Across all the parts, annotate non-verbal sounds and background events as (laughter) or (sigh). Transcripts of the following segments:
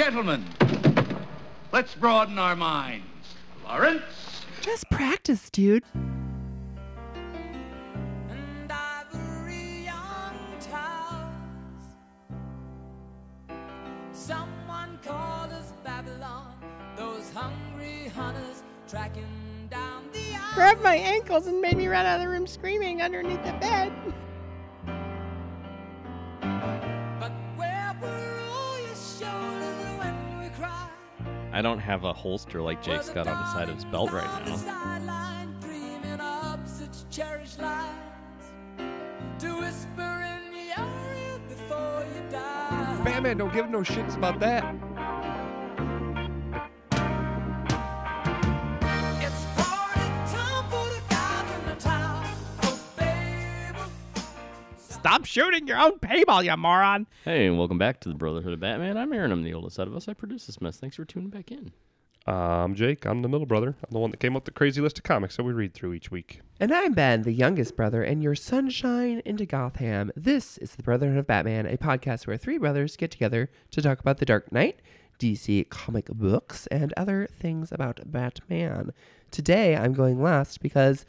Gentlemen, let's broaden our minds. Lawrence? Just practice, dude. and ivory young towers. Someone called us Babylon, those hungry hunters tracking down the Grabbed my ankles and made me run out of the room screaming underneath the bed. I don't have a holster like Jake's got on the side of his belt right now. Sideline, dreaming up such cherished lies to whisper in your ear before you die. Batman don't give no shits about that. Stop shooting your own paintball, you moron. Hey, and welcome back to the Brotherhood of Batman. I'm Aaron. I'm the oldest out of us. I produce this mess. Thanks for tuning back in. I'm Jake. I'm the middle brother. I'm the one that came up with the crazy list of comics that we read through each week. And I'm Ben, the youngest brother, and your sunshine into Gotham. This is the Brotherhood of Batman, a podcast where three brothers get together to talk about the Dark Knight, DC comic books, and other things about Batman. Today, I'm going last because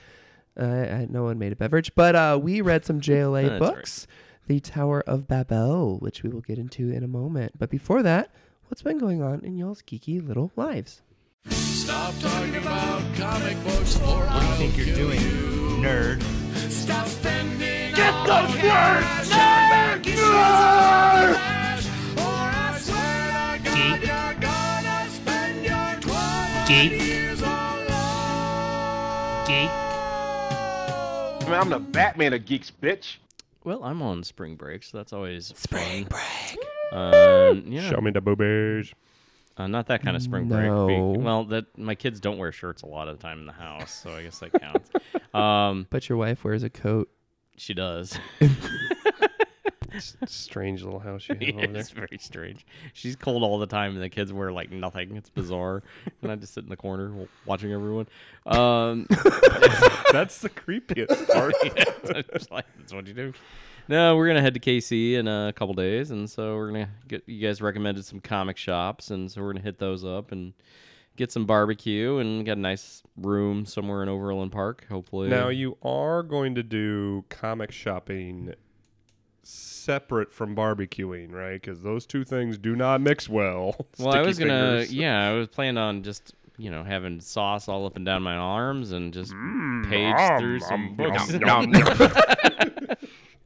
uh, I- no one made a beverage, but uh, we read some (laughs) JLA That's right. books, The Tower of Babel, which we will get into in a moment. But before that, what's been going on in y'all's geeky little lives? Stop talking about comic books or What do you think you're doing, nerd? Stop spending Get those words, nerd! Or I swear to God Geek. you're gonna spend your 12 Geek. I mean, I'm the Batman of geeks, bitch. Well, I'm on spring break, so that's always spring break. Uh, yeah, Show me the boobies. uh, not that kind of spring break. No. Be- Well, that my kids don't wear shirts a lot of the time in the house, so I guess that counts. (laughs) um, But your wife wears a coat. she does. (laughs) (laughs) Strange little house you (laughs) have Yeah, over there. it's very strange. She's cold all the time, and the kids wear like nothing. It's bizarre, and I just sit in the corner watching everyone. Um, (laughs) That's the creepiest (laughs) part. it's like, that's what you do. No, we're gonna head to KC in a couple days, and so we're gonna get. You guys recommended some comic shops, and so we're gonna hit those up and get some barbecue, and get a nice room somewhere in Overland Park. Hopefully, now you are going to do comic shopping separate from barbecuing, right? Because those two things do not mix well. (laughs) Well, I was gonna, fingers. (laughs) yeah, I was planning on just you know having sauce all up and down my arms and just Mm, page through some books.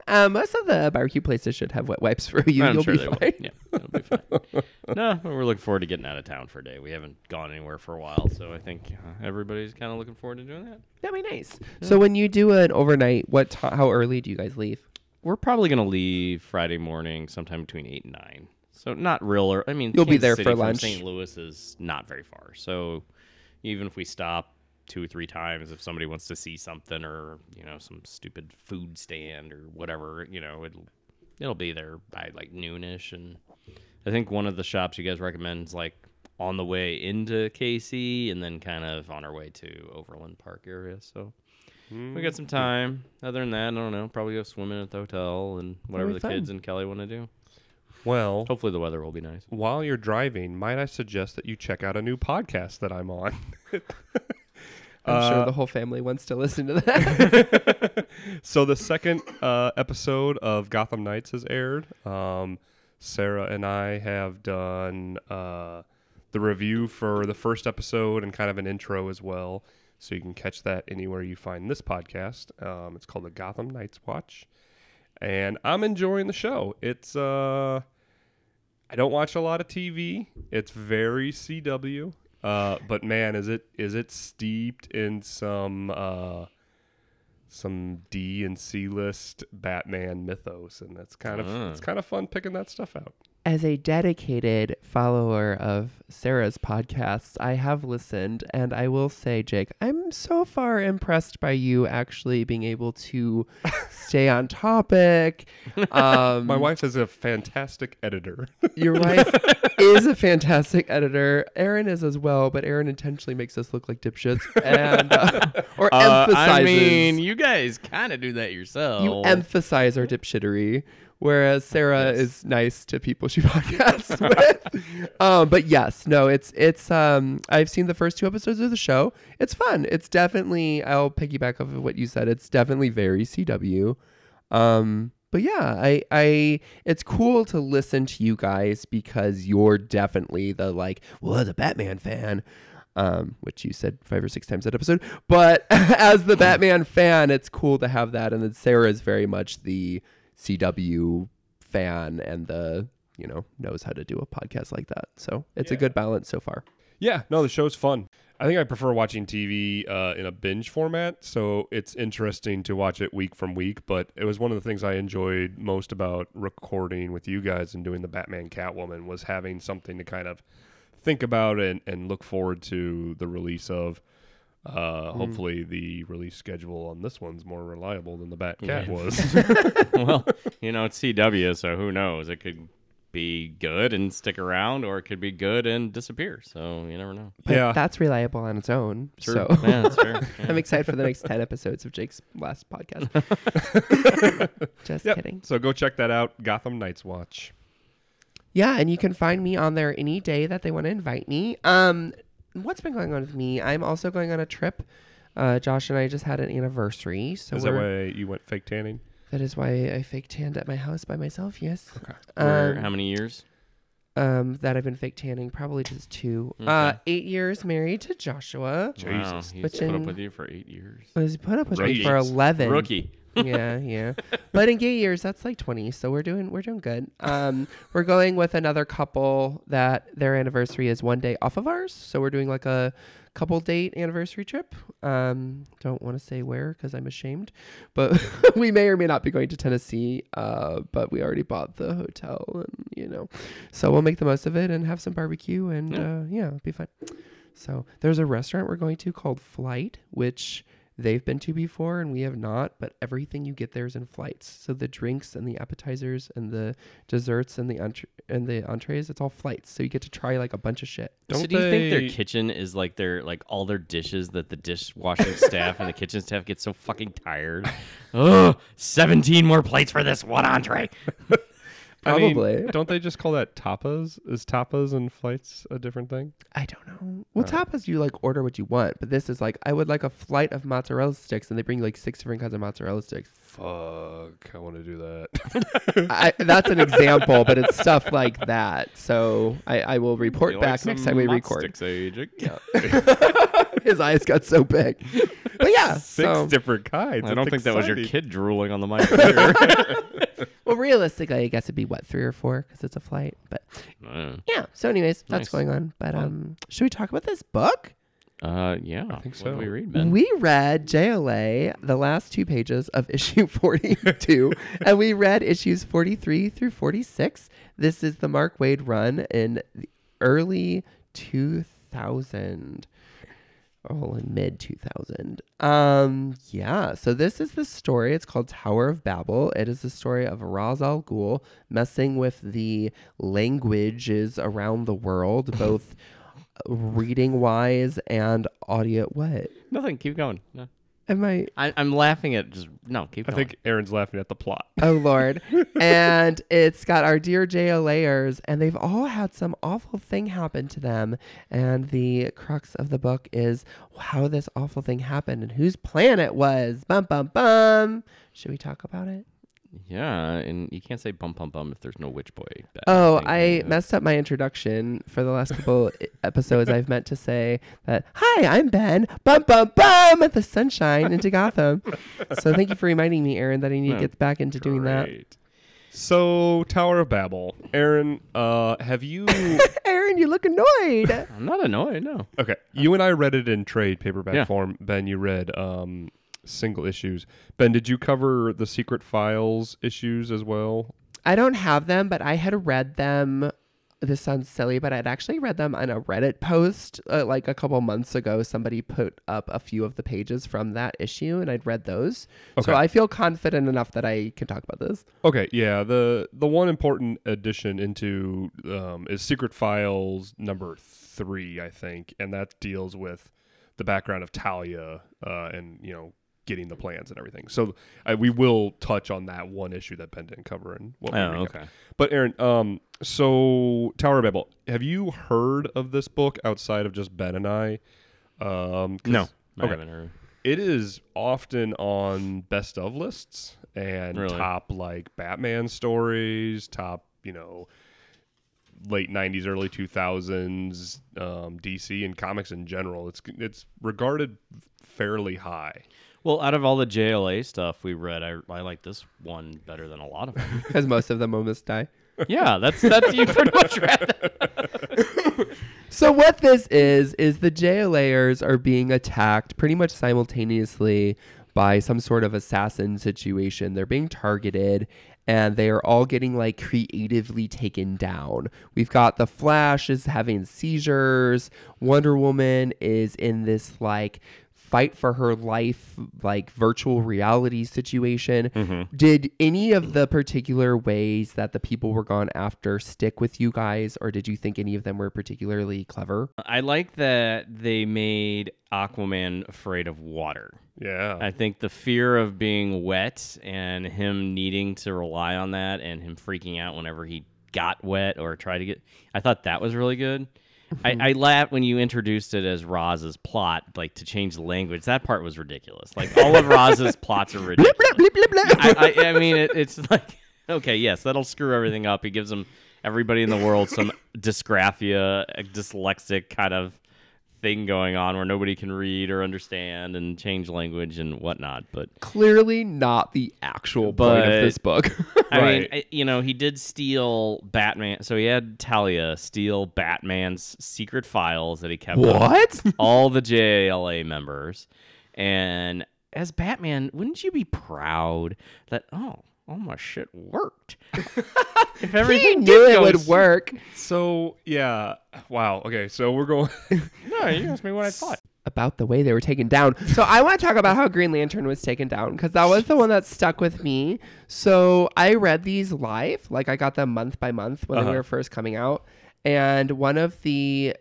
Uh, (laughs) most of the barbecue places should have wet wipes for you. I'm You'll sure be they fine. will. Yeah, it'll be fine. no, we're looking forward to getting out of town for a day. We haven't gone anywhere for a while, so I think uh, everybody's kind of looking forward to doing that. That'd be nice. So when you do an overnight, what ti how early do you guys leave? We're probably gonna leave Friday morning, sometime between eight and nine. So not real. ear- I mean, You'll be there City for lunch. St. Louis is not very far, so even if we stop two or three times, if somebody wants to see something or you know some stupid food stand or whatever, you know, it'll it'll be there by like noonish. And I think one of the shops you guys recommend is like on the way into KC and then kind of on our way to Overland Park area. So. We got some time. Other than that, I don't know. Probably go swimming at the hotel and whatever the fun. kids and Kelly want to do. Well, Hopefully, the weather will be nice. while you're driving, might I suggest that you check out a new podcast that I'm on? (laughs) I'm Uh, sure the whole family wants to listen to that. (laughs) so the second uh, episode of Gotham Knights has aired. Um, Sarah and I have done uh, the review for the first episode and kind of an intro as well. So you can catch that anywhere you find this podcast. Um, it's called the Gotham Knights Watch, and I'm enjoying the show. It's uh, I don't watch a lot of TV. It's very CW. Uh, but man, is it is it steeped in some uh, some D and C list Batman mythos, and that's kind of Ah. it's kind of fun picking that stuff out. As a dedicated follower of Sarah's podcasts, I have listened, and I will say, Jake, I'm so far impressed by you actually being able to (laughs) stay on topic. Um, My wife is a fantastic editor. (laughs) Your wife is a fantastic editor. Aaron is as well, but Aaron intentionally makes us look like dipshits and uh, (laughs) or Uh, emphasizes. I mean, you guys kind of do that yourself. you emphasize our dipshittery, whereas Sarah is nice to people she (laughs) podcasts (laughs) with. um, but yes, no, it's it's. Um, I've seen the first two episodes of the show. It's fun. It's definitely. I'll piggyback off of what you said. It's definitely very CW. Um, but yeah, I I it's cool to listen to you guys because you're definitely the like, well, as a Batman fan, um, which you said five or six times that episode. But (laughs) as the Batman fan, it's cool to have that. And then Sarah is very much the CW fan and the you know knows how to do a podcast like that. So it's a good balance so far. Yeah, no, the show's fun. I think I prefer watching TV uh, in a binge format, so it's interesting to watch it week from week. But it was one of the things I enjoyed most about recording with you guys and doing the Batman Catwoman was having something to kind of think about and, and look forward to the release of. Uh, Hopefully, the release schedule on this one's more reliable than the Bat Cat Yeah. (laughs) was. (laughs) well, (laughs) you know, it's CW, so who knows? It could be good and stick around, or it could be good and disappear. So you never know. But Yeah. that's reliable on its own. True. So Yeah, that's fair. Yeah. I'm excited for the next 10 episodes of Jake's last podcast. Just Yep. kidding. So go check that out. Gotham Knights Watch. Yeah, and you can find me on there any day that they want to invite me. Um, what's been going on with me? I'm also going on a trip. Uh, Josh and I just had an anniversary, so Is that why you went fake tanning? that is why I fake tanned at my house by myself. Yes. Okay. For Um, how many years? um, that I've been fake tanning, probably just two. Uh, Okay. eight years married to Joshua. Wow, he's Which put up in- with you for eight years. Was he put up with me Rookie. for eleven. Rookie. Yeah, yeah. But in gay years, that's like twenty. So we're doing we're doing good. Um, we're going with another couple that their anniversary is one day off of ours. So we're doing like a couple date anniversary trip. Um, don't want to say where because I'm ashamed, but (laughs) we may or may not be going to Tennessee. Uh, but we already bought the hotel, and you know, so we'll make the most of it and have some barbecue and Yeah. uh, yeah, it'll be fun. So there's a restaurant we're going to called Flight, which they've been to before and we have not, but everything you get there is in flights. So the drinks and the appetizers and the desserts and the entre- and the entrees, it's all flights. So you get to try like a bunch of shit. Don't so do you think their kitchen is like their like all their dishes that the dishwashing (laughs) staff and the kitchen staff get so fucking tired? (laughs) Ugh, 17 more plates for this one entree. (laughs) I mean, Probably. don't they just call that tapas? Is tapas and flights a different thing? I don't know. Well, uh. tapas you like order what you want, but this is like I would like a flight of mozzarella sticks, and they bring like six different kinds of mozzarella sticks. Fuck, I want to do that. (laughs) I, that's an example, but it's (laughs) stuff like that. So I, I will report You back like next time we record. sticks, eh, Agent? (laughs) His eyes got so big. But yeah, Six so different kinds. I don't That's think that was your kid drooling on the mic. Either. (laughs) well, realistically, I guess it'd be what three or four because it's a flight. But Uh, yeah. So, anyways, that's going on. But um, should we talk about this book? uh, yeah. I think so. did we read, Ben? We read JLA, the last two pages of (laughs) issue 42, (laughs) and we read issues 43 through 46. This is the Mark Waid run in the early 2000. Oh, in mid 2000. Um, yeah. So this is the story. It's called Tower of Babel. It is the story of Ra's al Ghul messing with the languages around the world, both (laughs) reading wise and audio. What? Nothing. Keep going. No. Am I? I, I'm laughing at just no. Keep I going. think Aaron's laughing at the plot. (laughs) Oh Lord! and it's got our dear JLAers, and they've all had some awful thing happen to them. And the crux of the book is how this awful thing happened and whose plan it was. Bum bum bum. Should we talk about it? Yeah, and you can't say bum bum bum if there's no witch boy. Ben. Oh, Thank I you. messed up my introduction for the last couple episodes. I've meant to say that, hi, I'm Ben, bum, bum, bum, at the sunshine into Gotham. So thank you for reminding me, Aaron, that I need to get back into doing that. So, Tower of Babel. Aaron, uh, have you. (laughs) Aaron, you look annoyed. I'm not annoyed. No. okay, you and I read it in trade paperback Yeah. form. Ben, you read um, single issues. Ben, did you cover the Secret Files issues as well? I don't have them, but I had read them. This sounds silly, but I'd actually read them on a Reddit post uh, like a couple months ago. Somebody put up a few of the pages from that issue, and I'd read those. So I feel confident enough that I can talk about this. Okay, yeah. The the one important addition into um, is Secret Files number three, I think, and that deals with the background of Talia uh, and you know getting the plans and everything. So I, we will touch on that one issue that Ben didn't cover and what Oh, okay. But Aaron, um, so Tower of Babel, have you heard of this book outside of just Ben and I? Um, No, I haven't heard. it is often on best of lists and Really? top like Batman stories, top you know late '90s, early 2000s um, DC and comics in general. It's it's regarded fairly high. Well, out of all the JLA stuff we read, I, I like this one better than a lot of them. (laughs) because most of them almost die. yeah, that's that's you pretty much read. that. (laughs) So what this is is the JLAers are being attacked pretty much simultaneously by some sort of assassin situation. They're being targeted and they are all getting like creatively taken down. We've got the Flash is having seizures. Wonder Woman is in this like fight for her life like virtual reality situation. Mm-hmm. Did any of the particular ways that the people were gone after stick with you guys or did you think any of them were particularly clever? I like that they made Aquaman afraid of water. Yeah, I think the fear of being wet and him needing to rely on that and him freaking out whenever he got wet or tried to get I thought that was really good. I, I laughed when you introduced it as Roz's plot, like to change the language. That part was ridiculous. Like all of Roz's (laughs) plots are ridiculous. I, I, I mean, it, it's (laughs) like okay, yes, that'll screw everything up. He gives them everybody in the world some (laughs) dysgraphia, dyslexic kind of thing going on where nobody can read or understand and change language and whatnot. But Clearly not the actual point of this book. (laughs) I mean, Right. I- you know, he did steal Batman. So he had Talia steal Batman's secret files that he kept. what? (laughs) all the JLA members. And as Batman, wouldn't you be proud that oh, all my shit worked? (laughs) if he everything knew did it go would work. So yeah, wow. Okay, so we're going. (laughs) No, you asked me what I thought. about the way they were taken down. So I want to talk about how Green Lantern was taken down because that was the one that stuck with me. So I read these live, like I got them month by month when Uh-huh. they were first coming out, and one of the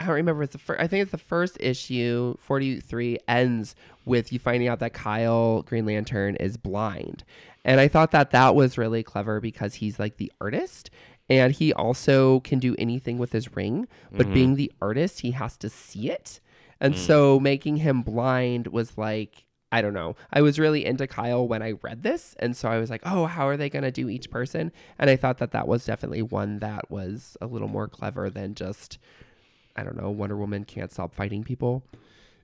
I don't remember it's the first. I think it's the first issue, forty three, ends with you finding out that Kyle Green Lantern is blind, and I thought that that was really clever because he's like the artist, and he also can do anything with his ring, but mm-hmm. being the artist, he has to see it, and mm. so making him blind was like. I don't know. I was really into Kyle when I read this. And so I was like, oh, how are they going to do each person? And I thought that that was definitely one that was a little more clever than just I don't know, Wonder Woman can't stop fighting people.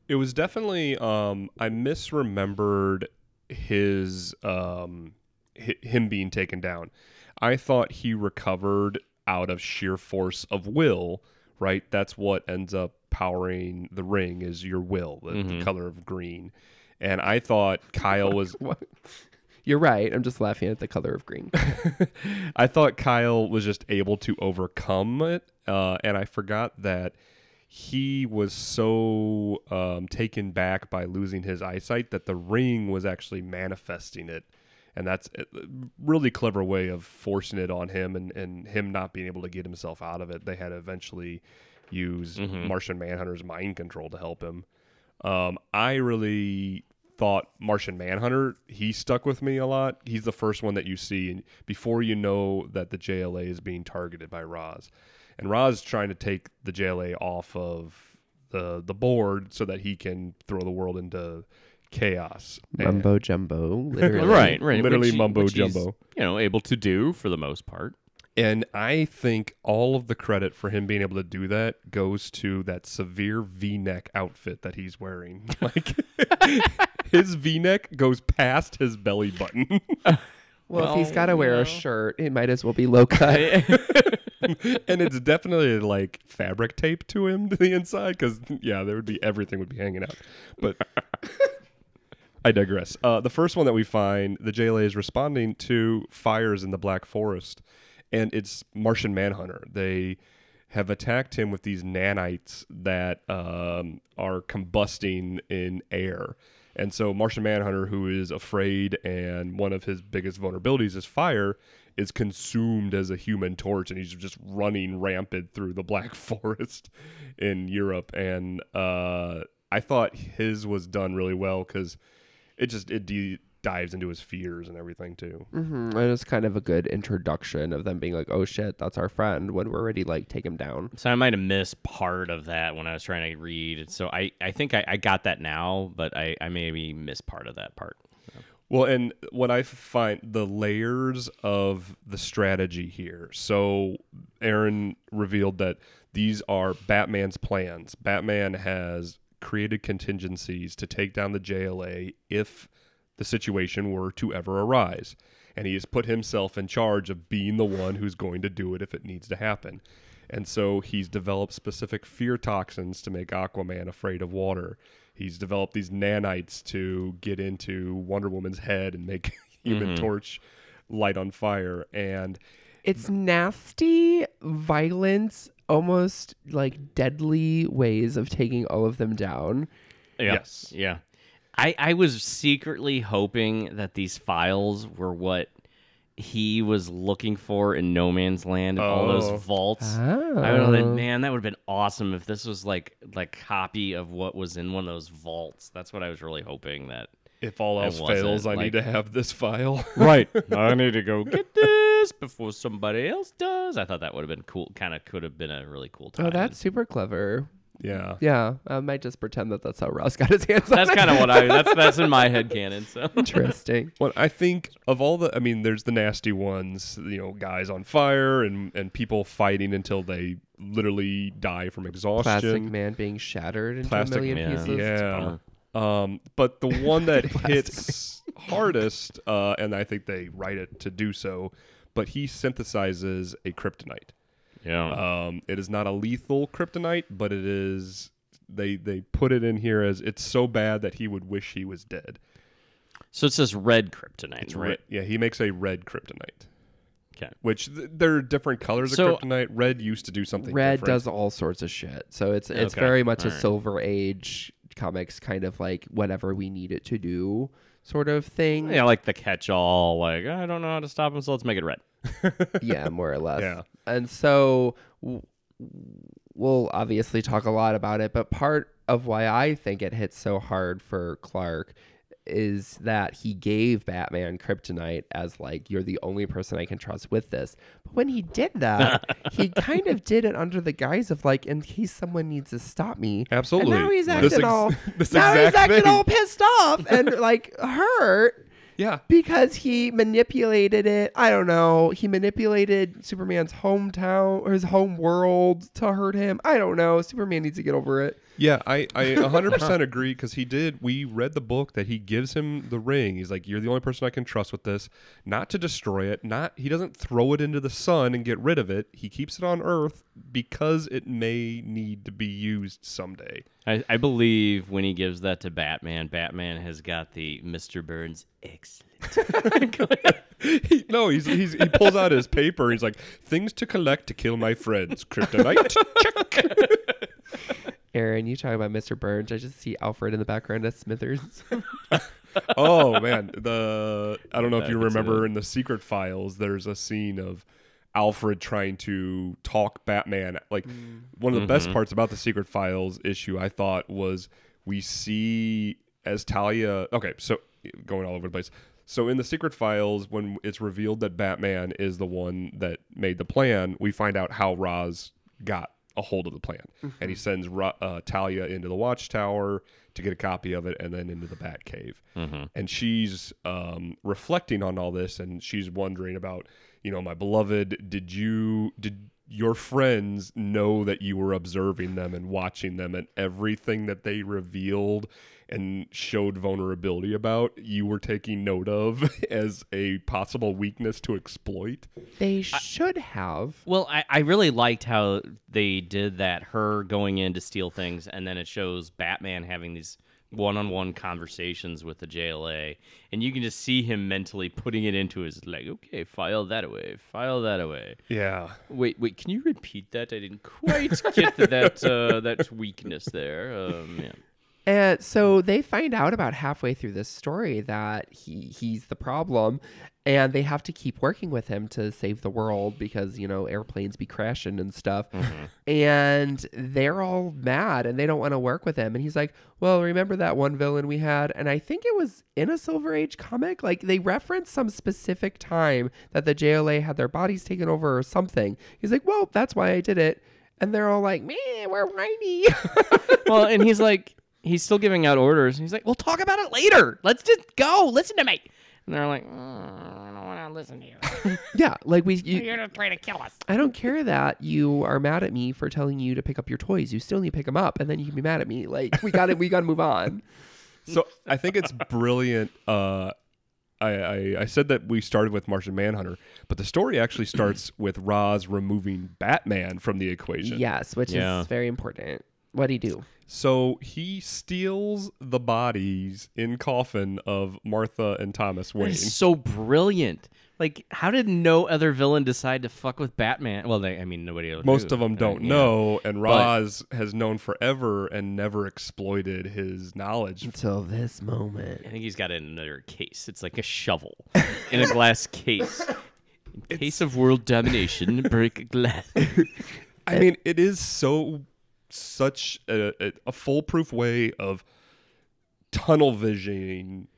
It was definitely um I misremembered his um hi- him being taken down. I thought he recovered out of sheer force of will, right? That's what ends up powering the ring is your will, the, the color of green. And I thought (laughs) Kyle was You're right. I'm just laughing at the color of green. (laughs) I thought Kyle was just able to overcome it, uh, and I forgot that he was so um, taken back by losing his eyesight that the ring was actually manifesting it, and that's a really clever way of forcing it on him and, and him not being able to get himself out of it. They had to eventually use Martian Manhunter's mind control to help him. Um, I really thought Martian Manhunter, he stuck with me a lot. He's the first one that you see and before you know that the JLA is being targeted by Ra's. And Ra's is trying to take the JLA off of the the board so that he can throw the world into chaos. And- Mumbo jumbo, (laughs) literally. Right, right. Literally which mumbo which he's, jumbo. You know, able to do for the most part. And I think all of the credit for him being able to do that goes to that severe V-neck outfit that he's wearing. (laughs) Like his V-neck goes past his belly button. (laughs) Well, if he's got to wear you a shirt, it might as well be low cut. (laughs) (laughs) and it's definitely like fabric tape to him to the inside because yeah, there would be everything would be hanging out. But I digress. Uh, the first one that we find, the JLA is responding to fires in the Black Forest, and it's Martian Manhunter. They have attacked him with these nanites that um, are combusting in air. And so Martian Manhunter, who is afraid and one of his biggest vulnerabilities is fire, is consumed as a human torch and he's just running rampant through the Black (laughs) Forest in Europe. And uh, I thought his was done really well because it just it de- dives into his fears and everything too. hmm And it's kind of a good introduction of them being like, "Oh shit, that's our friend." When we're ready, like, take him down. So I might have missed part of that when I was trying to read. So I, I think I, I got that now, but I, I maybe missed part of that part. Well, and what I find the layers of the strategy here. So Aaron revealed that these are Batman's plans. Batman has created contingencies to take down the JLA if the situation were to ever arise. And he has put himself in charge of being the one who's going to do it if it needs to happen. And so he's developed specific fear toxins to make Aquaman afraid of water. He's developed these nanites to get into Wonder Woman's head and make (laughs) Human mm-hmm. Torch light on fire. And It's nasty, violent, almost like deadly ways of taking all of them down. Yeah. Yes. Yeah. I, I was secretly hoping that these files were what he was looking for in No Man's Land and all Oh. those vaults. I would have been, Oh. man, that would have been awesome if this was like like copy of what was in one of those vaults. That's what I was really hoping that. if all I else wasn't, fails, I like- need to have this file. (laughs) Right. (laughs) I need to go get this before somebody else does. I thought that would have been cool. Kind of could have been a really cool time. Oh, that's super clever. Yeah. Yeah, I might just pretend that that's how Ra's got his (laughs) hands on that's it. kind of what I. That's that's in my head (laughs) canon. So interesting. Well, I think of all the, I mean, there's the nasty ones, you know, guys on fire and and people fighting until they literally die from exhaustion. Plastic Man being shattered into Plastic a million Man, pieces. Yeah. Um, but the one that (laughs) hits hardest, uh, and I think they write it to do so, but he synthesizes a kryptonite. Yeah. Um, it is not a lethal kryptonite, but it is. They they put it in here as it's so bad that he would wish he was dead. so it's this red kryptonite, It's right? red. Yeah, he makes a red kryptonite. Okay. Which th- there are different colors So- of kryptonite. Red used to do something. Red different. does all sorts of shit. So it's it's Okay, very much a alright. Silver Age comics kind of like whatever we need it to do sort of thing. Yeah, like the catch-all. Like I don't know how to stop him, so let's make it red. (laughs) yeah, more or less. Yeah. And so we'll obviously talk a lot about it, but part of why I think it hits so hard for Clark is that he gave Batman kryptonite as like you're the only person I can trust with this. But when he did that, he (laughs) kind of did it under the guise of like in case someone needs to stop me. Absolutely. And now he's This acting ex- all (laughs) this now he's acting thing. all pissed off and like hurt Yeah. because he manipulated it. I don't know. He manipulated Superman's hometown or his home world to hurt him. I don't know. Superman needs to get over it. Yeah, I, I (laughs) 100% agree because he did. We read the book that he gives him the ring. He's like, You're the only person I can trust with this. Not to destroy it. Not He doesn't throw it into the sun and get rid of it. He keeps it on Earth because it may need to be used someday. I, I believe when he gives that to Batman, Batman has got the Mr. Burns excellent. He- (laughs) no, he's, he's, he pulls out his paper. He's like, Things to collect to kill my friends. Kryptonite. Check. (laughs) Aaron, you talk about Mr. Burns. I just see Alfred in the background as Smithers. (laughs) oh man, the I don't know if you remember in the Secret Files, there's a scene of Alfred trying to talk Batman. Like one of the best parts about the Secret Files issue, I thought, was we see as Talia. Okay, so going all over the place. So in the Secret Files, when it's revealed that Batman is the one that made the plan, we find out how Ra's got a hold of the plan, and he sends Ra- uh, Talia into the Watchtower to get a copy of it, and then into the Batcave. And she's um, reflecting on all this, and she's wondering about, you know, my beloved. Did you did your friends know that you were observing them and watching them, and everything that they revealed and showed vulnerability about, you were taking note of (laughs) as a possible weakness to exploit? they should have. well, I, I really liked how they did that, her going in to steal things, and then it shows Batman having these one-on-one conversations with the JLA, and you can just see him mentally putting it into his like, okay, file that away, file that away. Yeah. Wait, wait, can you repeat that? I didn't quite get that uh, that weakness there. Um, yeah. And so they find out about halfway through this story that he he's the problem and they have to keep working with him to save the world because, you know, airplanes be crashing and stuff. Mm-hmm. And they're all mad and they don't want to work with him and he's like, "Well, remember that one villain we had?" And I think it was in a Silver Age comic, like they referenced some specific time that the JLA had their bodies taken over or something. He's like, "Well, that's why I did it." And they're all like, "Man, we're whiny." (laughs) well, and he's like, he's still giving out orders. He's like, we'll talk about it later. Let's just go. Listen to me. And they're like, "Mm, I don't want to listen to you. (laughs) yeah, like we you, You're trying to try to kill us. I don't care that you are mad at me for telling you to pick up your toys. You still need to pick them up, and then you can be mad at me. Like we got to we got to move on. (laughs) So I think it's brilliant. Uh, I, I I said that we started with Martian Manhunter, but the story actually starts (clears throat) with Ra's removing Batman from the equation. Yes, which Yeah. is very important. What do you do? So he steals the bodies in coffin of Martha and Thomas That Wayne. is so brilliant. Like, how did no other villain decide to fuck with Batman? Well, they, I mean, nobody else. Most knew, of them don't Yeah. know, and Ra's has known forever and never exploited his knowledge. Until this moment. I think he's got it in another case. It's like a shovel in a glass (laughs) case. In case of world domination, break glass. (laughs) I mean, it is so such a, a, a foolproof way of tunnel visioning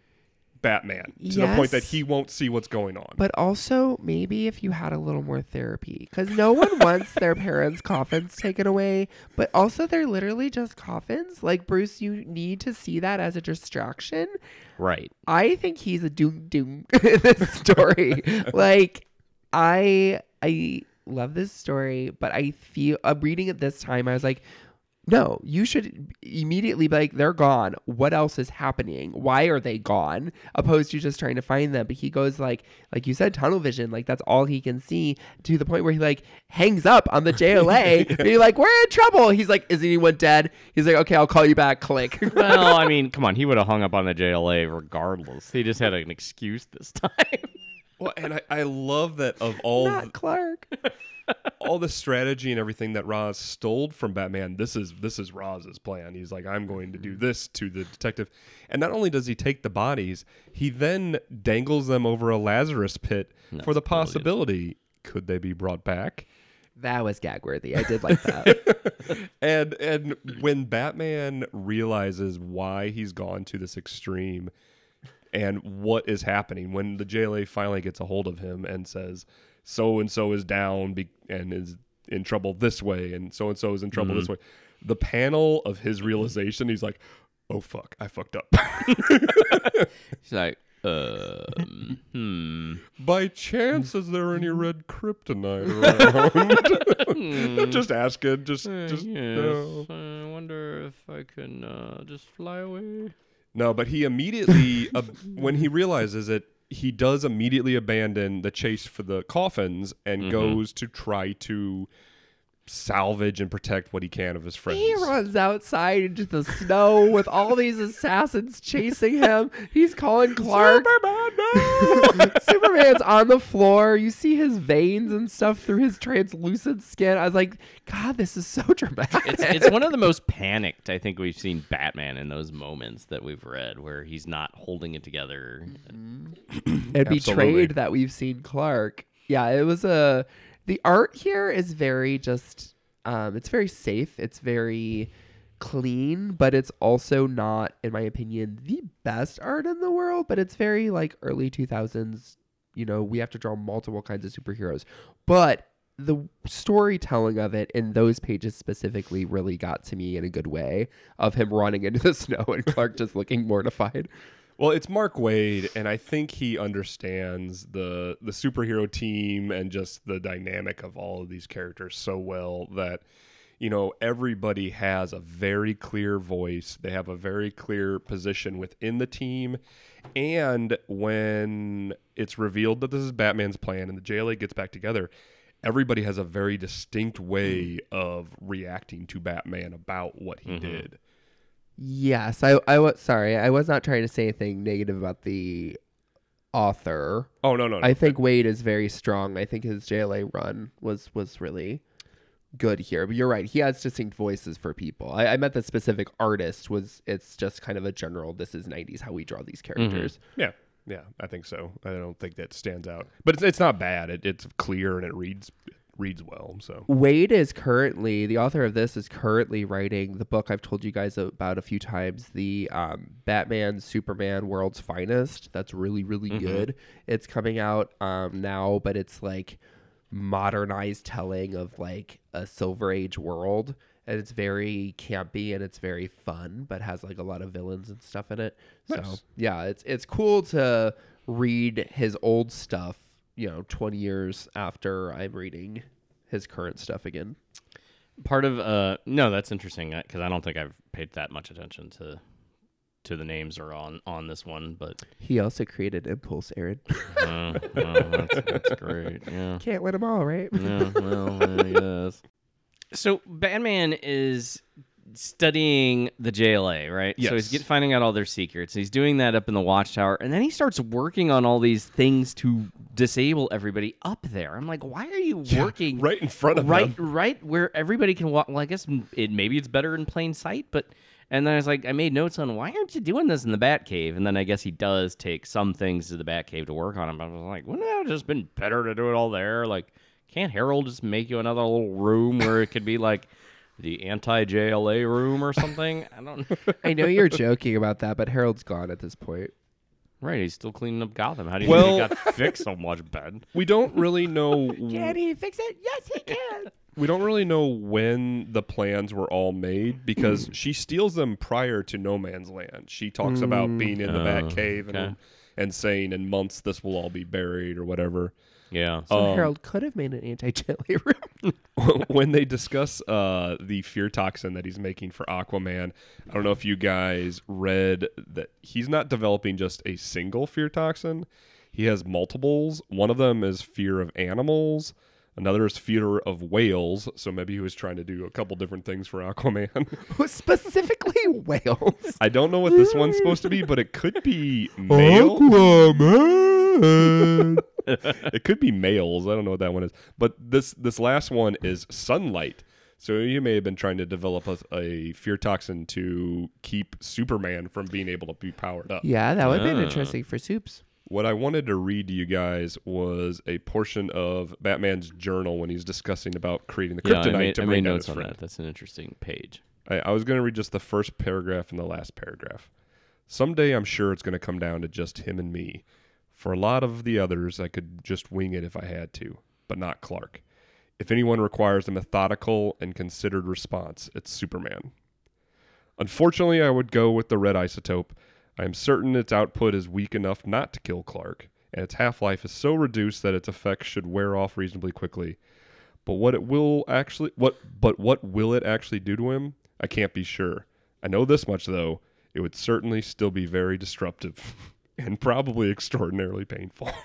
Batman to the point that he won't see what's going on. But also, maybe if you had a little more therapy, because no one wants their (laughs) parents' coffins taken away. But also, they're literally just coffins. Like Bruce, you need to see that as a distraction. Right. I think he's a doom doom (laughs) in this story. (laughs) like I I love this story, but I feel uh, reading it this time I was like no, you should immediately be like, they're gone. What else is happening? Why are they gone? Opposed to just trying to find them. But he goes like, like you said, tunnel vision. Like that's all he can see to the point where he like hangs up on the JLA. (laughs) and you're like, we're in trouble. He's like, is anyone dead? He's like, okay, I'll call you back. Click. (laughs) Well, I mean, come on. He would have hung up on the JLA regardless. He just had an excuse this (laughs) time. Well, and I, I love that of all Not Clark. (laughs) all the strategy and everything that Ra's stole from Batman, this is this is Roz's plan. He's like, I'm going to do mm-hmm. this to the detective. And not only does he take the bodies, he then dangles them over a Lazarus pit for the brilliant. possibility could they be brought back? That was gag worthy. I did like that. (laughs) And and when Batman realizes why he's gone to this extreme and what is happening, when the JLA finally gets a hold of him and says, so and so is down be- and is in trouble this way, and so and so is in trouble this way, the panel of his realization, he's like, oh fuck, I fucked up. (laughs) He's like, (laughs) um, hmm. By chance, is there any red kryptonite (laughs) around? Just asking, just just yes. I wonder if I can uh, just fly away. No, but he immediately, (laughs) uh, when he realizes it, he does immediately abandon the chase for the coffins and goes to try to salvage and protect what he can of his friends. He runs outside into the snow with all these assassins chasing him. He's calling Clark. superman (laughs) Superman's on the floor. You see his veins and stuff through his translucent skin. I was like, God, this is so dramatic. It's, it's one of the most panicked I think we've seen Batman in those moments that we've read where he's not holding it together. and Absolutely. betrayed that we've seen Clark. Yeah, it was a. The art here is very just. Um, it's very safe. It's very clean, but it's also not, in my opinion, the best art in the world. But it's very like early two thousands. You know, we have to draw multiple kinds of superheroes, but the storytelling of it in those pages specifically really got to me in a good way of him running into the (laughs) snow and Clark just looking mortified. Well, it's Mark Waid, and I think he understands the the superhero team and just the dynamic of all of these characters so well that you know everybody has a very clear voice. They have a very clear position within the team, and when it's revealed that this is Batman's plan and the JLA gets back together. Everybody has a very distinct way of reacting to Batman about what he mm-hmm. did. Yes, I I was sorry. I was not trying to say anything negative about the author. Oh no, no, no. I think Waid is very strong. I think his JLA run was was really good here. But you're right. He has distinct voices for people. I, I meant the specific artist was it's just kind of a general this is 90s how we draw these mm-hmm. characters. Yeah, yeah, I think so. I don't think that stands out, but it's it's not bad. It, it's clear and it reads reads well. So Waid is currently the author of this is currently writing the book I've told you guys about a few times, the um, Batman Superman World's Finest. That's really really good. It's coming out um, now, but it's like modernized telling of like a Silver Age world, and it's very campy and it's very fun, but has like a lot of villains and stuff in it. So yeah, it's it's cool to read his old stuff. You know, twenty years after I'm reading his current stuff again. Part of uh no, that's interesting because I don't think I've paid that much attention to to the names or on on this one, but He also created Impulse, Aaron. uh, (laughs) well, that's, that's great. Yeah. Can't win them all, right? Yeah, well, yes. (laughs) So Batman is studying the JLA, right? So he's Yes. get, finding out all their secrets. He's doing that up in the Watchtower, and then he starts working on all these things to disable everybody up there. I'm like, why are you working right in front of right, them. right right where everybody can walk? Well, I guess it maybe it's better in plain sight, but. And then I was like, I made notes on why aren't you doing this in the Batcave? And then I guess he does take some things to the Batcave to work on them. I was like, wouldn't it have just been better to do it all there? Like, can't Harold just make you another little room where it could be like the anti JLA room or something? I don't know. (laughs) I know you're joking about that, but Harold's gone at this point. Right, he's still cleaning up Gotham. How do you Well- think it got fixed so much, Ben? (laughs) We don't really know. (laughs) Can he fix it? Yes, he can. we don't really know when the plans were all made Hmm. because she steals them prior to No Man's Land. She talks about being in the Oh, Bat Cave okay. and and saying in months this will all be buried or whatever. Yeah. So Um, Harold could have made an anti-jelly (laughs) room. (laughs) when they discuss uh, the fear toxin that he's making for Aquaman, I don't know if you guys read that he's not developing just a single fear toxin. He has multiples. One of them is fear of animals. Another is fear of whales. So maybe he was trying to do a couple different things for Aquaman. (laughs) Specifically whales. I don't know what this one's supposed to be, but it could be male. It could be males. I don't know what that one is. But this this last one is sunlight. So you may have been trying to develop a, a fear toxin to keep Superman from being able to be powered up. Yeah, that would have been Ah. interesting for soups. What I wanted to read to you guys was a portion of Batman's journal when he's discussing about creating the yeah, kryptonite I made, to I bring made down notes his on friend. that. That's an interesting page. I, I was going to read just the first paragraph and the last paragraph. Someday I'm sure it's going to come down to just him and me. For a lot of the others, I could just wing it if I had to, but not Clark. If anyone requires a methodical and considered response, it's Superman. Unfortunately, I would go with the red isotope. I am certain its output is weak enough not to kill Clark, and its half life is so reduced that its effects should wear off reasonably quickly. But what it will actually what but what will it actually do to him? I can't be sure. I know this much though, it would certainly still be very disruptive (laughs) and probably extraordinarily painful. (laughs)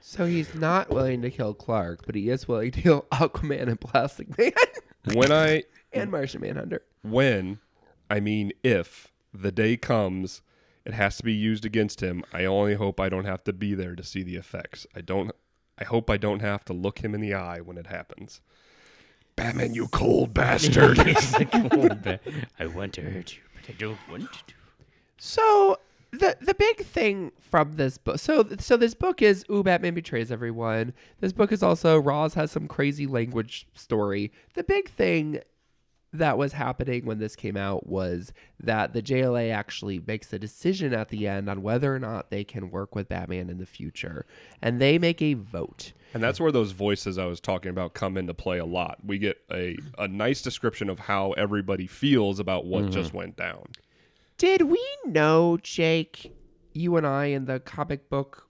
So he's not willing to kill Clark, but he is willing to kill Aquaman and Plastic Man (laughs) when I and Martian Manhunter. when I mean if the day comes it has to be used against him, I only hope I don't have to be there to see the effects. I don't I hope I don't have to look him in the eye when it happens. Batman, you cold bastard. (laughs) I want to hurt you, but I don't want to. So the the big thing from this book, so so this book is Ooh, Batman betrays everyone. This book is also Ra's has some crazy language story. The big thing that was happening when this came out was that the JLA actually makes a decision at the end on whether or not they can work with Batman in the future, and they make a vote. And that's where those voices I was talking about come into play a lot. We get a, a nice description of how everybody feels about what mm-hmm. just went down. Did we know, Jake, you and I in the comic book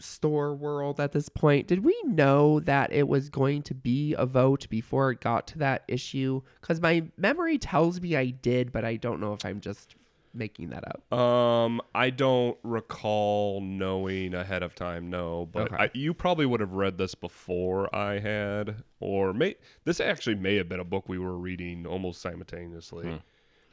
store world at this point, did we know that it was going to be a vote before it got to that issue? Because my memory tells me I did, but I don't know if I'm just making that up. Um, I don't recall knowing ahead of time, no, but Okay. I, you probably would have read this before I had, or may this actually may have been a book we were reading almost simultaneously.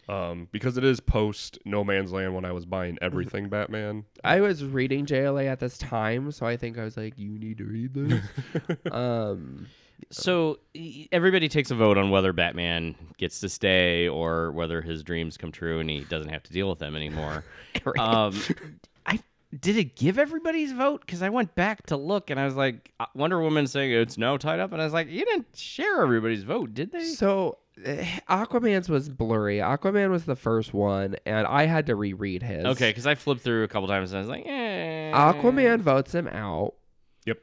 Um, because it is post No Man's Land when I was buying (laughs) everything Batman. I was reading JLA at this time, so I think I was like, you need to read this. (laughs) um, So everybody takes a vote on whether Batman gets to stay or whether his dreams come true and he doesn't have to deal with them anymore. (laughs) um, I did it give everybody's vote because I went back to look and I was like, uh, Wonder Woman saying it's now tied up, and I was like, you didn't share everybody's vote, did they? So (sighs) Aquaman's was blurry. Aquaman was the first one, and I had to reread his. Okay, because I flipped through a couple times and I was like, eh. Aquaman votes him out. Yep.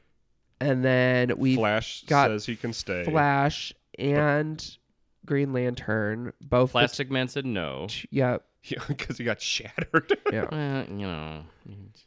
And then we Flash got says he can stay. Flash and Green Lantern both. the Plastic Man said no. t- Yep. because he got shattered. Yeah. Uh, you know,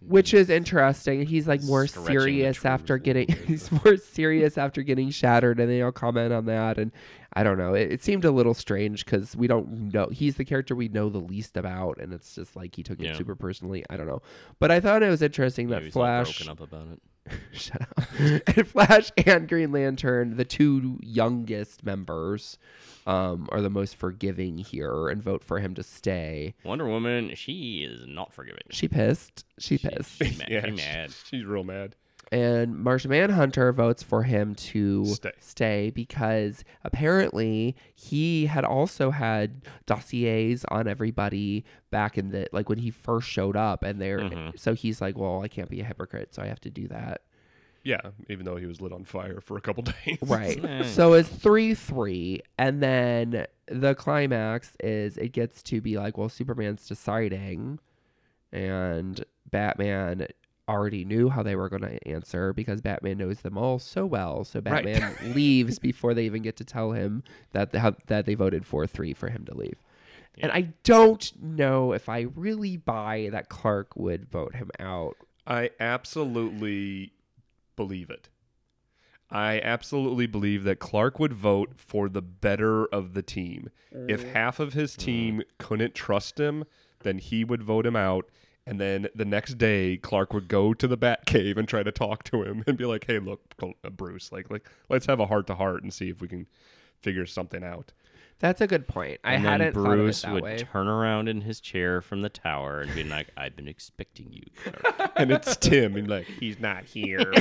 Which is interesting. He's like more serious after getting. (laughs) He's more serious after getting shattered, and they all comment on that. And I don't know. It, it seemed a little strange because we don't know. He's the character we know the least about, and it's just like he took it Yeah. super personally. I don't know. But I thought it was interesting Maybe that he's Flash. broken up about it. (laughs) Shut up. (laughs) and Flash and Green Lantern, the two youngest members, um, are the most forgiving here and vote for him to stay. Wonder Woman, she is not forgiving. She pissed. She She- pissed. She's mad. (laughs) yeah, she's mad. she's real mad. And Martian Manhunter votes for him to Stay. because apparently he had also had dossiers on everybody back in the like when he first showed up and there Mhm. so he's like well I can't be a hypocrite so I have to do that Yeah, even though he was lit on fire for a couple (laughs) days. right Nice. so it's 3-3 and then the climax is it gets to be like well Superman's deciding and Batman already knew how they were going to answer because Batman knows them all so well. So Right. Batman (laughs) leaves before they even get to tell him that they have, that they voted for three for him to leave. And I don't know if I really buy that Clark would vote him out. I absolutely believe it. I absolutely believe that Clark would vote for the better of the team. If mm. half of his mm. team couldn't trust him, then he would vote him out. And then the next day, Clark would go to the Batcave and try to talk to him and be like, "Hey, look, uh, Bruce, like, like, let's have a heart to heart and see if we can figure something out." That's a good point. I and hadn't then thought of it Bruce that would way. turn around in his chair from the tower and be like, "I've been expecting you." Clark." (laughs) And it's Tim, and like, he's not here. (laughs)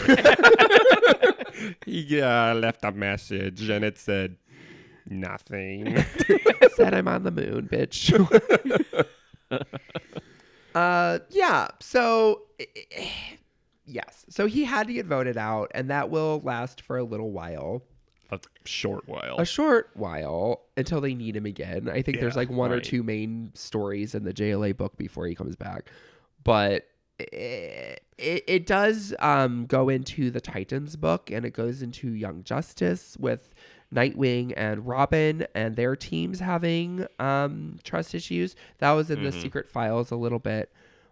yeah, I left a message, and it said nothing. (laughs) said I'm on the moon, bitch. Uh, yeah. So, yes. So he had to get voted out, and that will last for a little while, a short while. a short while until they need him again. I think there's like one or two main stories in the JLA book before he comes back, but. It, it, it does um, go into the Titans book and it goes into Young Justice with Nightwing and Robin and their teams having um, trust issues. That was in the secret files a little bit,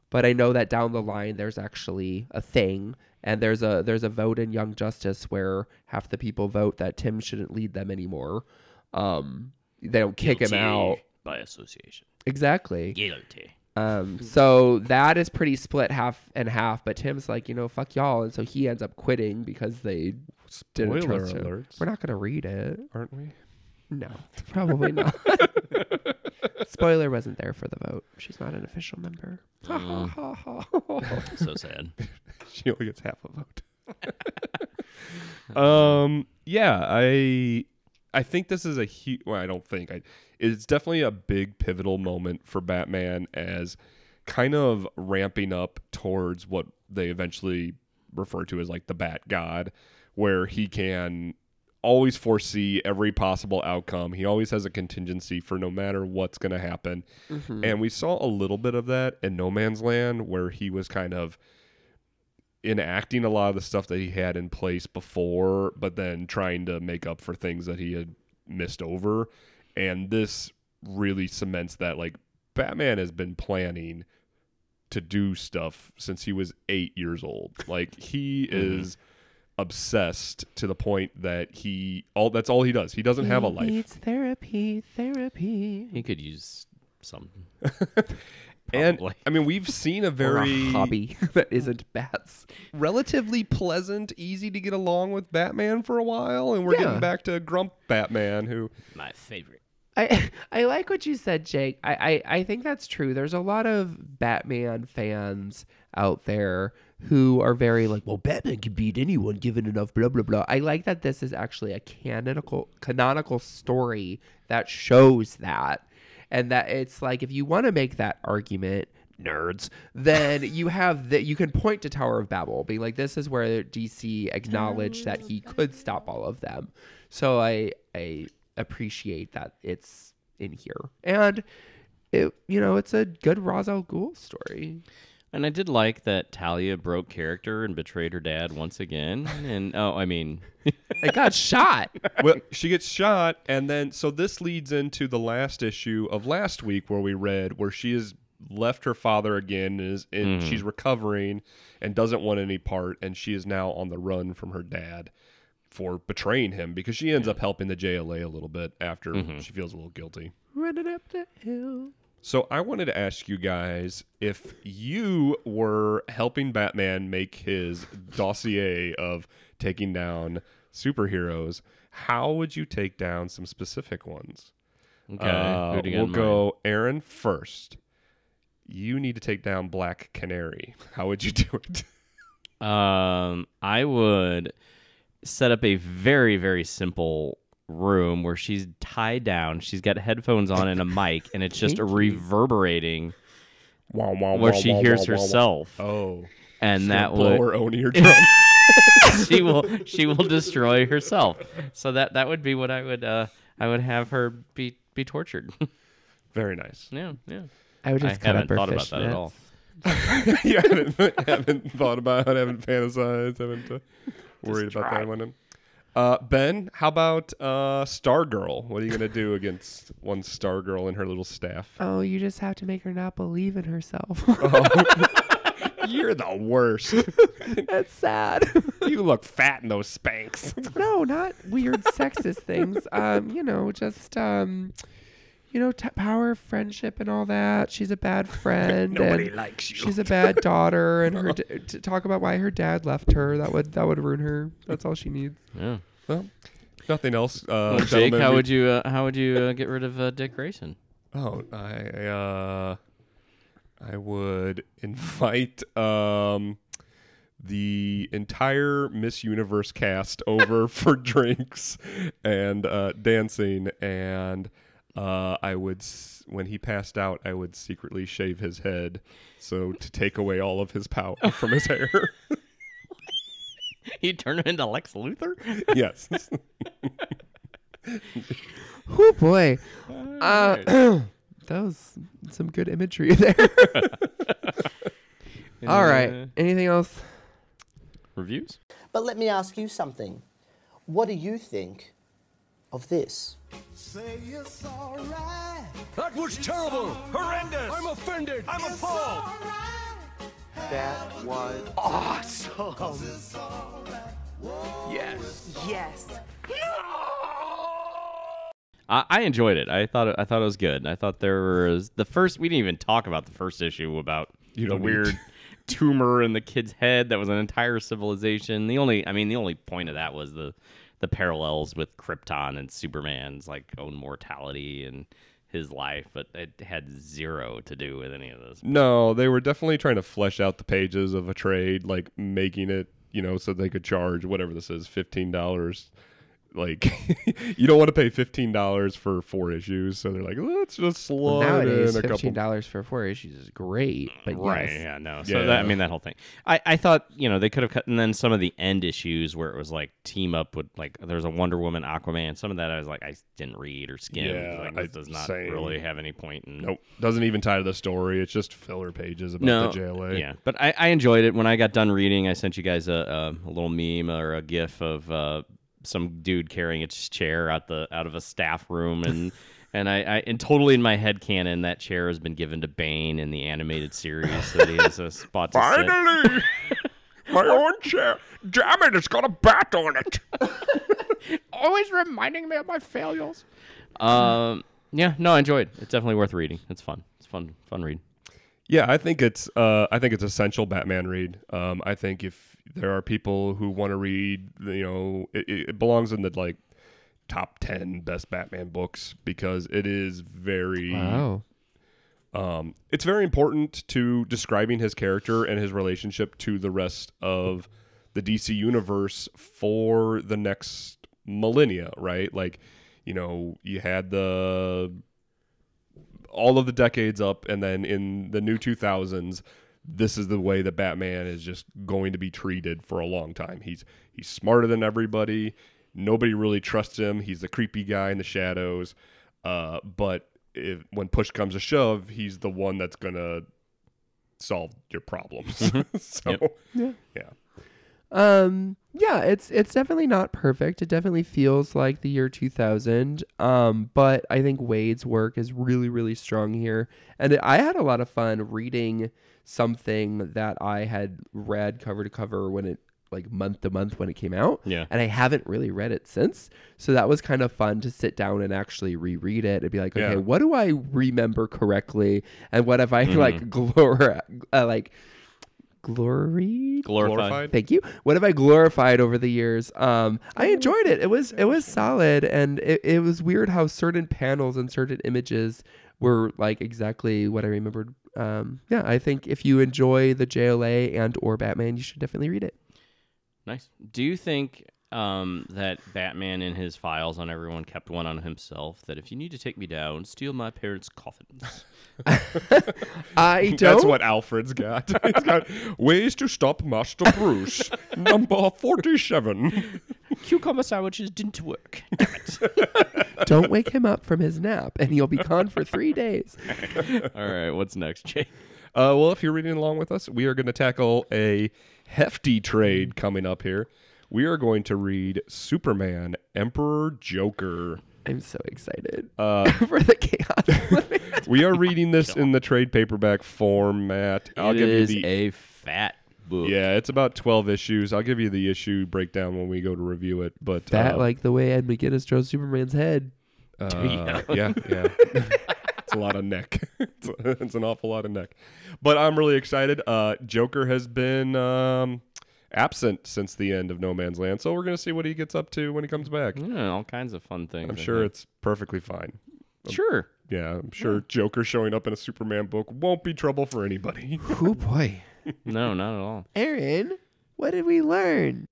but I know that down the line there's actually a thing, and there's a there's a vote in Young Justice where half the people vote that Tim shouldn't lead them anymore. Um, they don't kick him out by association. exactly. Guilty. Um, so that is pretty split half and half. But Tim's like, you know, fuck y'all, and so he ends up quitting because they Spoiler trust alerts. We're not gonna read it. Aren't we? No, (laughs) probably not. (laughs) Spoiler wasn't there for the vote. She's not an official member. Ha, ha, ha, ha. So sad. (laughs) she only gets half a vote. um, yeah, I I think this is a huge. Well, I don't think I. It's definitely a big pivotal moment for Batman as kind of ramping up towards what they eventually refer to as like the Bat God, where he can always foresee every possible outcome. He always has a contingency for no matter what's going to happen. Mm-hmm. And we saw a little bit of that in No Man's Land, where he was kind of enacting a lot of the stuff that he had in place before, but then trying to make up for things that he had missed over. And this really cements that like Batman has been planning to do stuff since he was eight years old. Like he mm-hmm. is obsessed to the point that he all that's all he does. He doesn't have a life. needs therapy, therapy. He could use some. (laughs) And I mean, we've seen a very a hobby (laughs) (laughs) that isn't bats. relatively pleasant, easy to get along with Batman for a while, and we're Yeah. getting back to Grump Batman, who My favorite. I I like what you said, Jake. I, I, I think that's true. There's a lot of Batman fans out there who are very like, well, Batman can beat anyone given enough blah blah blah. I like that this is actually a canonical canonical story that shows that. And that it's like if you want to make that argument, nerds, then (laughs) you have that you can point to Tower of Babel, being like, this is where DC acknowledged that he mm. could stop all of them. So I I appreciate that it's in here. And it you know, it's a good Ra's al Ghul story. And I did like that Talia broke character and betrayed her dad once again. And oh, I mean, (laughs) It got shot. well, she gets shot, and then so this leads into the last issue of last week where we read where she has left her father again and is and mm-hmm. she's recovering and doesn't want any part, and she is now on the run from her dad for betraying him because she ends up helping the JLA a little bit after mm-hmm. she feels a little guilty. Running up the hill. So I wanted to ask you guys if you were helping Batman make his dossier of taking down superheroes, how would you take down some specific ones? okay, Uh, who do you got we'll go Aaron first. You need to take down Black Canary. How would you (laughs) do it? Um, I would set up a very, very simple room where she's tied down. She's got headphones on and a mic, and it's just reverberating Wow, wow, where wow, she wow, hears wow, wow, wow. herself, Oh, and that blow would her own (laughs) eardrum. (laughs) she will she will destroy herself. So that that would be what I would uh I would have her be be tortured. (laughs) Very nice. yeah, yeah. I would I just cut haven't up her thought about that at fishnets. all. you haven't, haven't thought about it, I haven't fantasized, I haven't uh, worried about that one. Uh, ben, how about uh, Stargirl? What are you gonna do against one Stargirl and her little staff? Oh, you just have to make her not believe in herself. (laughs) oh. (laughs) You're the worst. (laughs) That's sad. you look fat in those Spanx. no, not weird sexist things. Um, you know, just um, you know, t- power, friendship, and all that. She's a bad (laughs) friend. Nobody and likes you. She's a bad (laughs) daughter, and her d- to talk about why her dad left her. That would that would ruin her. That's all she needs. Yeah. well, nothing else. Uh, Well, Jake, gentlemen, how we- would you uh, how would you uh, get rid of uh, Dick Grayson? Oh, I uh, I would (laughs) invite um the entire Miss Universe cast over for drinks and uh, dancing, and uh, I would s- when he passed out, I would secretly shave his head so to take away all of his power (laughs) from his hair. He turned him into Lex Luthor. (laughs) yes. (laughs) Oh boy, uh, (clears throat) that was some good imagery there. all right. Anything else? Reviews? But let me ask you something. What do you think of this? That was terrible. Horrendous. I'm offended. I'm appalled. That was awesome. Yes. Yes. I, I enjoyed it. I thought it, I thought it was good. I thought there was the first. We didn't even talk about the first issue about You the don't need weird (laughs) tumor in the kid's head that was an entire civilization. The only, I mean, the only point of that was the the parallels with Krypton and Superman's like own mortality and his life, but it had zero to do with any of this. No, they were definitely trying to flesh out the pages of a trade, like making it, you know, so they could charge whatever this is, fifteen dollars. Like, (laughs) you don't want to pay fifteen dollars for four issues, so they're like, let's just slide Nowadays, in a fifteen couple. dollars for four issues is great, but Right. yes. Yeah. No. So Yeah. that I mean that whole thing. I I thought you know they could have cut and then some of the end issues where it was like team up with like there's a Wonder Woman Aquaman. Some of that I was like I didn't read or skim. Yeah, like, I- this does not same. really have any point in. Nope, doesn't even tie to the story. It's just filler pages about No, the JLA. yeah, but I, I enjoyed it. When I got done reading, I sent you guys a, a, a little meme or a GIF of uh, some dude carrying a chair out the out of a staff room, and (laughs) and I, I and totally in my head canon that chair has been given to Bane in the animated series, so that he has a (laughs) spot to sit. Finally, (laughs) my own chair. Damn it! It's got a bat on it. always reminding me of my failures. Um, yeah, no, I enjoyed. it. It's definitely worth reading. It's fun. It's fun, fun read. Yeah, I think it's uh, I think it's essential Batman read. Um, I think if there are people who want to read, you know, it, it belongs in the like top ten best Batman books because it is very Wow. Um, it's very important to describing his character and his relationship to the rest of the DC universe for the next millennia, right? Like, you know, you had the all of the decades up, and then in the new 2000s, this is the way that Batman is just going to be treated for a long time. He's he's smarter than everybody. Nobody really trusts him. He's the creepy guy in the shadows. Uh, but if, when push comes to shove, he's the one that's gonna solve your problems. (laughs) (laughs) so Yeah. yeah. Um, yeah, it's it's definitely not perfect. It definitely feels like the year 2000. Um, but I think Waid's work is really really strong here, and I had a lot of fun reading something that I had read cover to cover when it like month to month when it came out. Yeah. And I haven't really read it since. So that was kind of fun to sit down and actually reread it and be like, okay, Yeah. what do I remember correctly? And what have I like (laughs) glor uh, like glory Glorified. Glorified? Thank you. What have I glorified over the years? Um, I enjoyed it. It was it was solid, and it, it was weird how certain panels and certain images were like exactly what I remembered. Um, yeah, I think if you enjoy the JLA and or Batman, you should definitely read it. Nice. Do you think um, that Batman in his files on everyone kept one on himself? That if you need to take me down, steal my parents' coffins. (laughs) I don't. That's what Alfred's got. (laughs) He's got ways to stop Master Bruce. (laughs) Number forty-seven. Cucumber sandwiches didn't work. Don't wake him up from his nap, and he'll be gone for three days. All right, what's next, Jay? Uh, well, if you're reading along with us, we are going to tackle a hefty trade coming up here. We are going to read Superman Emperor Joker. I'm so excited Uh, (laughs) for the chaos. (laughs) we are (laughs) reading this in the trade paperback format. I'll It give you the a fat book. yeah, it's about twelve issues. I'll give you the issue breakdown when we go to review it. But that uh, like the way Ed McGuinness drew Superman's head. Uh, yeah, yeah. it's a lot of neck. it's, it's an awful lot of neck. But I'm really excited. Uh, Joker has been um, absent since the end of No Man's Land, so we're gonna see what he gets up to when he comes back. Yeah, all kinds of fun things. I'm I sure think. it's perfectly fine. Um, sure. Yeah, I'm sure Joker showing up in a Superman book won't be trouble for anybody. (laughs) Oh boy. (laughs) No, not at all. Aaron, what did we learn?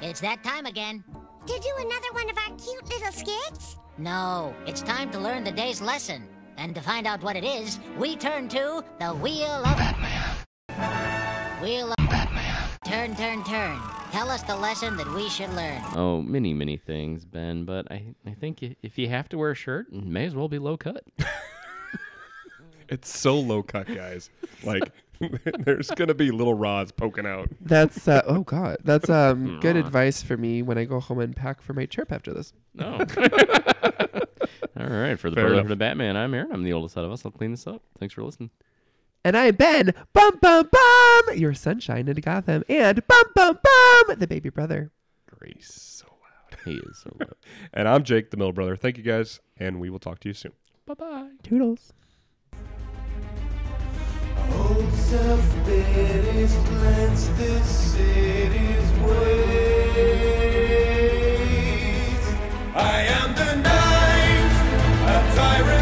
It's that time again. To do another one of our cute little skits? No, it's time to learn the day's lesson. And to find out what it is, we turn to the Wheel of Batman. Wheel of Batman. Turn, turn, turn. Tell us the lesson that we should learn. Oh, many, many things, Ben. But I, I think if you have to wear a shirt, it may as well be low cut. (laughs) it's so low cut, guys. Like (laughs) there's gonna be little rods poking out. That's uh, oh god, that's um (laughs) good advice for me when I go home and pack for my trip after this. No. All right, for the Fair brother enough. of the Batman, I'm Aaron. I'm the oldest out of us. I'll clean this up. Thanks for listening. And I'm Ben, bum bum bum, your sunshine into Gotham, and bum bum bum, the baby brother. Great. He's so loud. He is so loud. (laughs) And I'm Jake, the middle brother. Thank you guys, and we will talk to you soon. bye bye. Toodles. Old self-pity's cleansed the city's way. tyrant.